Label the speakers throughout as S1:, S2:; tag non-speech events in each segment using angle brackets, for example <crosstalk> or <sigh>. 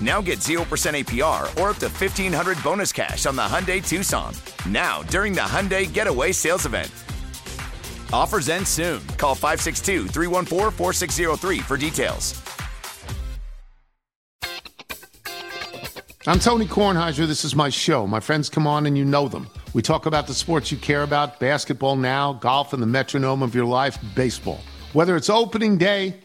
S1: Now get 0% APR or up to 1500 bonus cash on the Hyundai Tucson. Now, during the Hyundai Getaway Sales Event. Offers end soon. Call 562 314 4603 for details.
S2: I'm Tony Kornheiser. This is my show. My friends come on and you know them. We talk about the sports you care about basketball now, golf, and the metronome of your life, baseball. Whether it's opening day,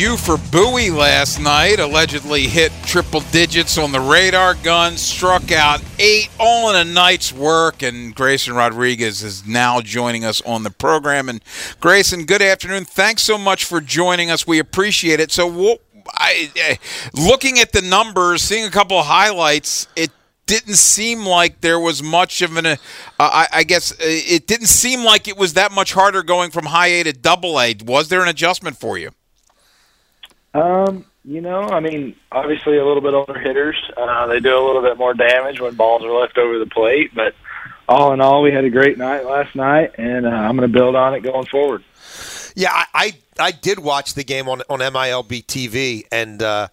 S3: for Bowie last night. Allegedly hit triple digits on the radar gun, struck out eight, all in a night's work. And Grayson Rodriguez is now joining us on the program. And Grayson, good afternoon. Thanks so much for joining us. We appreciate it. So, what, I, I, looking at the numbers, seeing a couple of highlights, it didn't seem like there was much of an. Uh, I, I, guess uh, it didn't seem like it was that much harder going from high A to double A. Was there an adjustment for you?
S4: Um, you know, I mean, obviously a little bit older hitters. Uh, they do a little bit more damage when balls are left over the plate, but all in all, we had a great night last night, and uh, I'm going to build on it going forward.
S5: Yeah, I, I, I did watch the game on on MILB TV, and uh,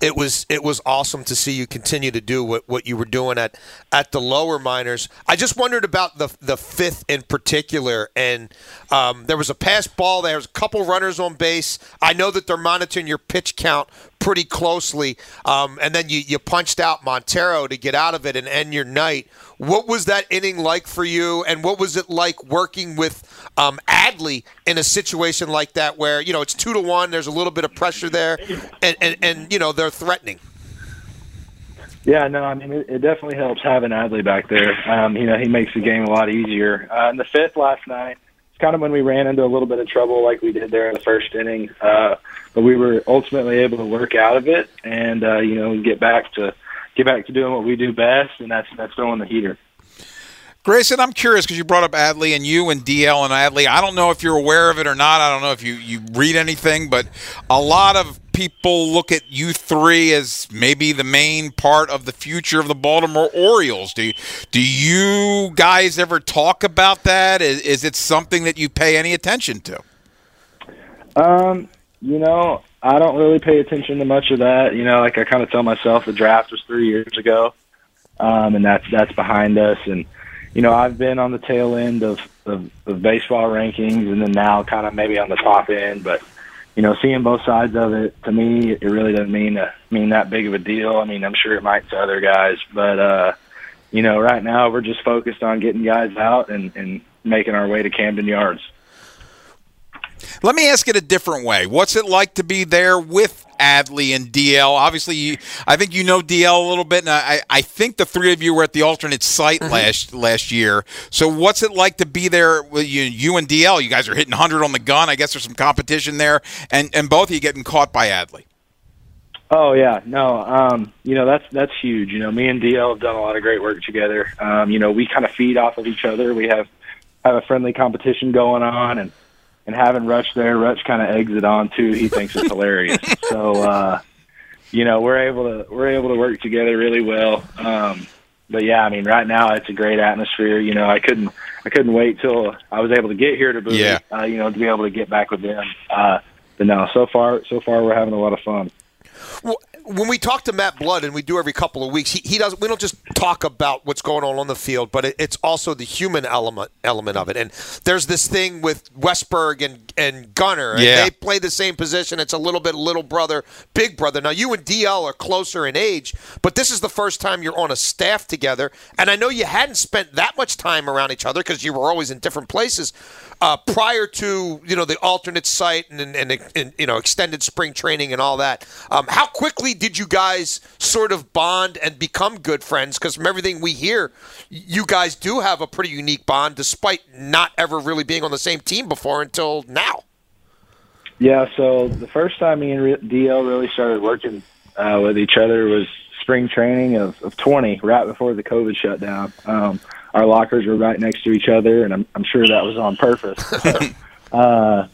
S5: it was it was awesome to see you continue to do what, what you were doing at at the lower minors. I just wondered about the the fifth in particular, and um, there was a pass ball. There was a couple runners on base. I know that they're monitoring your pitch count pretty closely, um, and then you you punched out Montero to get out of it and end your night. What was that inning like for you, and what was it like working with um, Adley in a situation like that, where you know it's two to one, there's a little bit of pressure there, and and, and you know they're threatening.
S4: Yeah, no, I mean it, it definitely helps having Adley back there. Um, you know, he makes the game a lot easier. Uh, in the fifth last night, it's kind of when we ran into a little bit of trouble, like we did there in the first inning. Uh, but we were ultimately able to work out of it, and uh, you know, get back to get back to doing what we do best, and that's that's throwing the heater.
S3: Grayson, I'm curious because you brought up Adley and you and DL and Adley. I don't know if you're aware of it or not. I don't know if you, you read anything, but a lot of people look at you three as maybe the main part of the future of the Baltimore Orioles. Do do you guys ever talk about that? Is, is it something that you pay any attention to?
S4: Um, you know, I don't really pay attention to much of that. You know, like I kind of tell myself the draft was three years ago, um, and that's that's behind us and you know, I've been on the tail end of, of, of baseball rankings and then now kind of maybe on the top end, but you know, seeing both sides of it to me, it really doesn't mean uh, mean that big of a deal. I mean, I'm sure it might to other guys, but uh, you know, right now we're just focused on getting guys out and, and making our way to Camden Yards.
S3: Let me ask it a different way. What's it like to be there with Adley and DL? Obviously, you, I think you know DL a little bit, and I, I think the three of you were at the alternate site mm-hmm. last last year. So, what's it like to be there with you, you and DL? You guys are hitting 100 on the gun. I guess there's some competition there, and and both of you getting caught by Adley.
S4: Oh yeah, no, um, you know that's that's huge. You know, me and DL have done a lot of great work together. Um, you know, we kind of feed off of each other. We have have a friendly competition going on, and and having Rutch there, Rutch kind of eggs it on too. He thinks it's hilarious. <laughs> So, uh, you know, we're able to we're able to work together really well. Um, but yeah, I mean, right now it's a great atmosphere. You know, I couldn't I couldn't wait till I was able to get here to Bowie, yeah. uh, you know, to be able to get back with them. Uh, but no, so far so far we're having a lot of fun.
S5: Well, when we talk to Matt Blood, and we do every couple of weeks, he, he doesn't. We don't just talk about what's going on on the field, but it, it's also the human element element of it. And there's this thing with Westburg and and Gunnar, and
S3: Yeah.
S5: they play the same position. It's a little bit little brother, big brother. Now you and DL are closer in age, but this is the first time you're on a staff together. And I know you hadn't spent that much time around each other because you were always in different places uh, prior to you know the alternate site and, and, and, and, you know extended spring training and all that. Um, how quickly did you guys sort of bond and become good friends? Because from everything we hear, you guys do have a pretty unique bond, despite not ever really being on the same team before until now.
S4: Yeah, so the first time me and DL really started working uh, with each other was spring training of, of 20, right before the COVID shutdown. Um, our lockers were right next to each other, and I'm, I'm sure that was on purpose. <laughs> uh,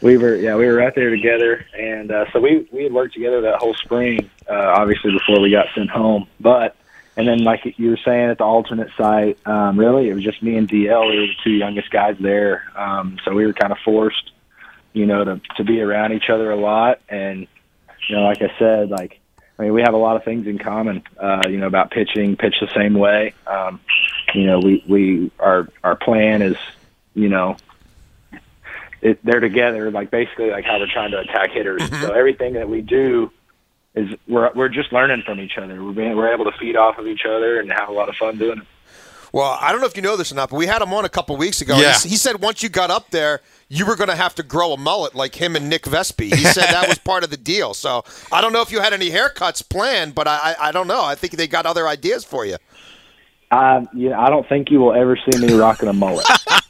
S4: we were, yeah, we were right there together, and uh, so we we had worked together that whole spring, uh, obviously before we got sent home. But and then, like you were saying, at the alternate site, um, really it was just me and DL. We were the two youngest guys there, um, so we were kind of forced you know, to to be around each other a lot. And you know, like I said, like I mean, we have a lot of things in common. Uh, you know, about pitching, pitch the same way. Um, you know, we we our our plan is, you know, it, they're together. Like basically, like how we're trying to attack hitters. So everything that we do is we're we're just learning from each other. We're being, we're able to feed off of each other and have a lot of fun doing it.
S5: Well, I don't know if you know this or not, but we had him on a couple weeks ago.
S3: Yeah.
S5: He, he said once you got up there, you were going to have to grow a mullet like him and Nick Vespi. He said that was <laughs> part of the deal. So I don't know if you had any haircuts planned, but I, I, I don't know. I think they got other ideas for you.
S4: Uh, yeah, I don't think you will ever see me rocking a mullet. <laughs>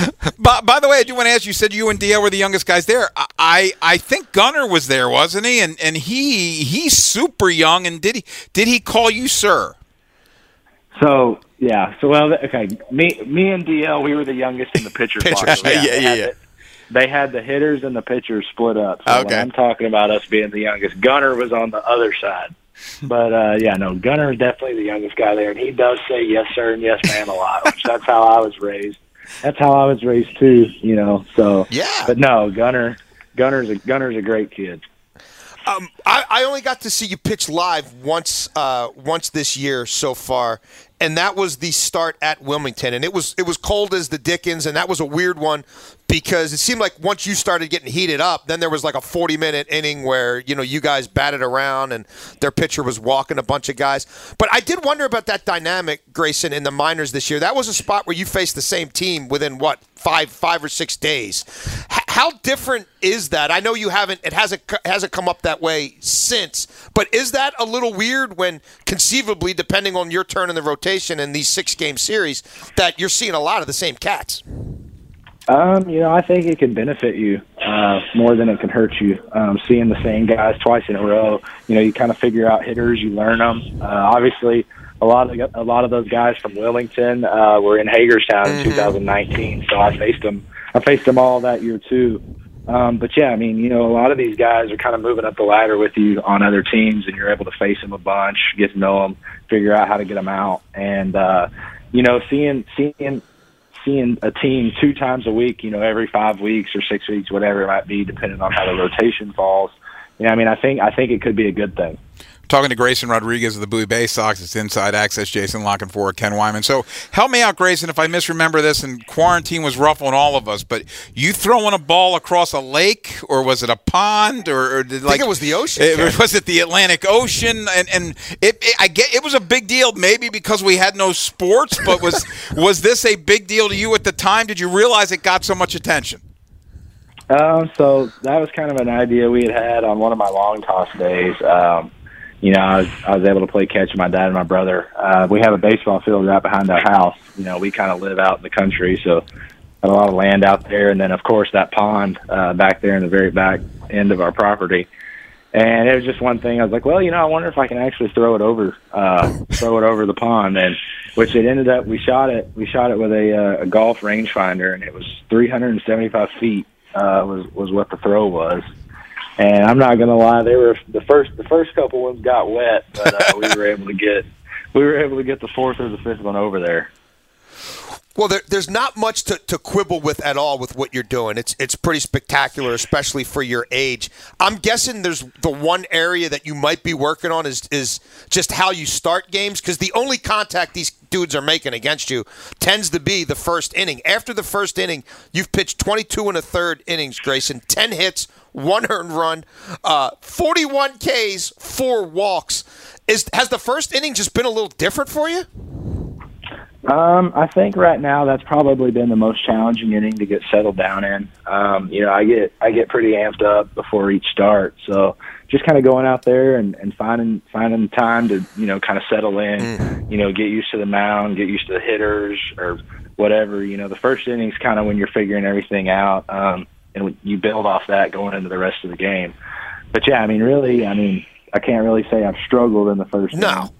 S4: <laughs>
S3: By, by the way, I do want to ask you. You said you and DL were the youngest guys there. I, I think Gunnar was there, wasn't he? And and he he's super young. And did he did he call you sir?
S4: So yeah, so well, okay. Me, me and DL, we were the youngest in the pitchers. <laughs>
S5: Pitchers,
S4: locker room.
S3: yeah, yeah, yeah.
S4: the- They had the hitters and the pitchers split up. So
S3: Okay.
S4: when I'm talking about us being the youngest, Gunnar was on the other side. But uh, yeah, no, Gunnar is definitely the youngest guy there, and he does say yes sir and yes ma'am a lot. Which that's how I was raised. That's how I was raised too. You know. So
S5: Yeah.
S4: But no, Gunnar, Gunnar's a Gunnar's a great kid.
S5: Um, I, I only got to see you pitch live once uh, once this year so far, and that was the start at Wilmington, and it was it was cold as the Dickens, and that was a weird one because it seemed like once you started getting heated up, then there was like a forty minute inning where you know you guys batted around and their pitcher was walking a bunch of guys. But I did wonder about that dynamic, Grayson, in the minors this year. That was a spot where you faced the same team within what five five or six days. H- how different is that? I know you haven't it hasn't hasn't come up that way since, but is that a little weird when conceivably, depending on your turn in the rotation in these six game series, that you're seeing a lot of the same cats?
S4: Um, you know, I think it can benefit you uh, more than it can hurt you. Um, seeing the same guys twice in a row, you know, you kind of figure out hitters, you learn them. Uh, obviously, a lot of a lot of those guys from Wilmington uh, were in Hagerstown in 2019, so I faced them. I faced them all that year too. Um, but yeah, I mean, you know, a lot of these guys are kind of moving up the ladder with you on other teams, and you're able to face them a bunch, get to know them, figure out how to get them out, and uh, you know, seeing seeing seeing a team two times a week, you know, every five weeks or six weeks, whatever it might be, depending on how the rotation falls. You know, I mean, I think I think it could be a good thing.
S3: Talking to Grayson Rodriguez of the Bowie Bay Sox. It's Inside Access. Jason La Canfora Ken Weinman. So help me out, Grayson, if I misremember this. And quarantine was rough on all of us. But you throwing a ball across a lake, or was it a pond, or, or did, like
S5: it was the ocean,
S3: It- was it the Atlantic Ocean? And and it, it I get it was a big deal, maybe because we had no sports. But was <laughs> was this a big deal to you at the time? Did you realize it got so much attention?
S4: Um, so that was kind of an idea we had had on one of my long toss days. Um, you know, I was, I was able to play catch with my dad and my brother. Uh, we have a baseball field right behind our house. You know, we kind of live out in the country, so had a lot of land out there. And then, of course, that pond uh, back there in the very back end of our property. And it was just one thing. I was like, well, you know, I wonder if I can actually throw it over, uh, throw it over the pond. And which it ended up, we shot it, we shot it with a, uh, a golf rangefinder, and it was 375 feet uh, was was what the throw was. And I'm not gonna lie, they were the first the first couple ones got wet, but uh, we were able to get we were able to get the fourth or the fifth one over there.
S5: Well, there, there's not much to, to quibble with at all with what you're doing. It's it's pretty spectacular, especially for your age. I'm guessing there's the one area that you might be working on is is just how you start games because the only contact these dudes are making against you tends to be the first inning. After the first inning, you've pitched 22 and a third innings, Grayson, 10 hits, one earned run, uh, 41 Ks, four walks. Is has the first inning just been a little different for you?
S4: Um, I think right now that's probably been the most challenging inning to get settled down in. Um, you know, I get I get pretty amped up before each start, so just kind of going out there and, and finding finding time to you know kind of settle in, mm. you know, get used to the mound, get used to the hitters or whatever. You know, the first inning's kind of when you're figuring everything out, um, and you build off that going into the rest of the game. But yeah, I mean, really, I mean, I can't really say I've struggled in the first.
S5: No.
S4: Inning,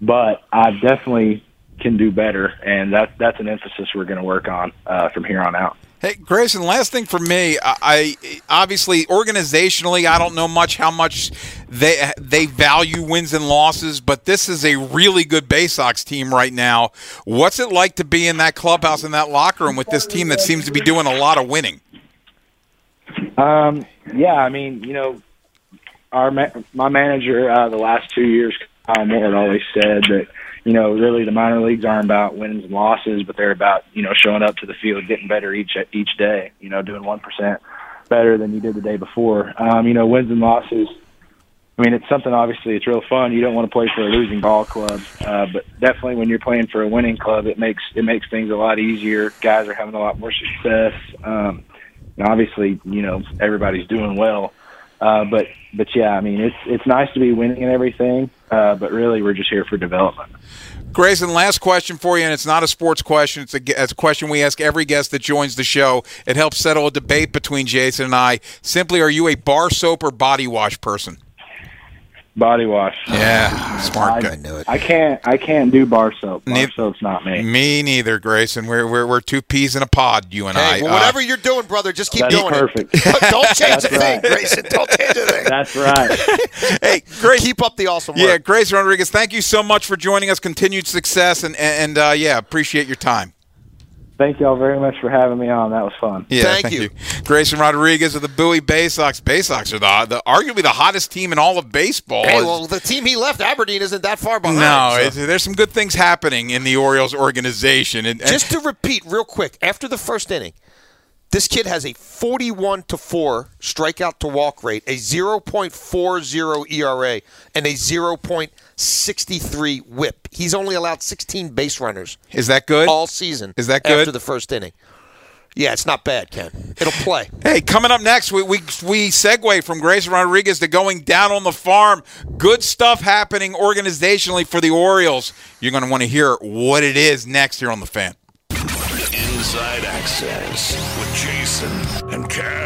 S4: but I've definitely can do better, and that that's an emphasis we're going to work on uh, from here on out.
S3: Hey, Grayson, last thing for me, I, I obviously organizationally, I don't know much how much they they value wins and losses, but this is a really good Bay Sox team right now. What's it like to be in that clubhouse in that locker room with this team that seems to be doing a lot of winning?
S4: Um, yeah, I mean, you know, our my manager uh, the last two years, Kyle Moore, always said that you know, really the minor leagues aren't about wins and losses, but they're about, you know, showing up to the field, getting better each each day, you know, doing 1% better than you did the day before. Um, you know, wins and losses, I mean, it's something obviously it's real fun. You don't want to play for a losing ball club, uh, but definitely when you're playing for a winning club, it makes it makes things a lot easier. Guys are having a lot more success. Um, and obviously, you know, everybody's doing well. Uh, but but yeah, I mean, it's it's nice to be winning and everything. Uh, but really, we're just here for development.
S3: Grayson, last question for you, and it's not a sports question. It's a, it's a question we ask every guest that joins the show. It helps settle a debate between Jason and I. Simply, are you a bar soap or body wash person?
S4: Body wash.
S3: Yeah, smart
S4: guy. I knew it. I can't. I can't do bar soap. Bar ne- soap's not me.
S3: Me neither, Grayson. We're, we're we're two peas in a pod. You and
S5: hey,
S3: I.
S5: Well, whatever uh, you're doing, brother, just keep
S4: doing
S5: perfect.
S4: it. <laughs>
S5: Don't change a thing, Grayson. Don't change a thing.
S4: That's right. <laughs>
S3: hey, Grace,
S5: keep up the awesome work.
S3: Yeah, Grace Rodriguez. Thank you so much for joining us. Continued success, and and uh, yeah, appreciate your time.
S4: Thank y'all very much for having me on. That was fun.
S3: Yeah,
S5: thank,
S3: thank
S5: you.
S3: you. Grayson Rodriguez of the Bowie Bay Sox. Bay Sox are the, the arguably the hottest team in all of baseball.
S5: Hey, well, the team he left, Aberdeen, isn't that far behind.
S3: No, so. there's some good things happening in the Orioles organization. And,
S5: and Just to repeat real quick, after the first inning, this kid has a 41 to 4 strikeout to walk rate, a 0.40 ERA, and a 0.63 whip. He's only allowed 16 base runners.
S3: Is that good?
S5: All season.
S3: Is that good?
S5: After the first inning. Yeah, it's not bad, Ken. It'll play.
S3: Hey, coming up next, we, we, we segue from Grayson Rodriguez to going down on the farm. Good stuff happening organizationally for the Orioles. You're going to want to hear what it is next here on The Fan.
S6: Inside Access with Jason and Ken.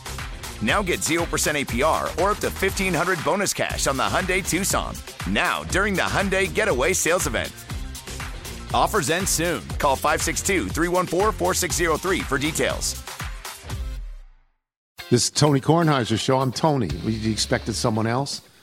S1: Now get 0% APR or up to 1500 bonus cash on the Hyundai Tucson. Now, during the Hyundai Getaway Sales Event. Offers end soon. Call 562 314 4603 for details.
S2: This is Tony Kornheiser's show. I'm Tony. You expected someone else?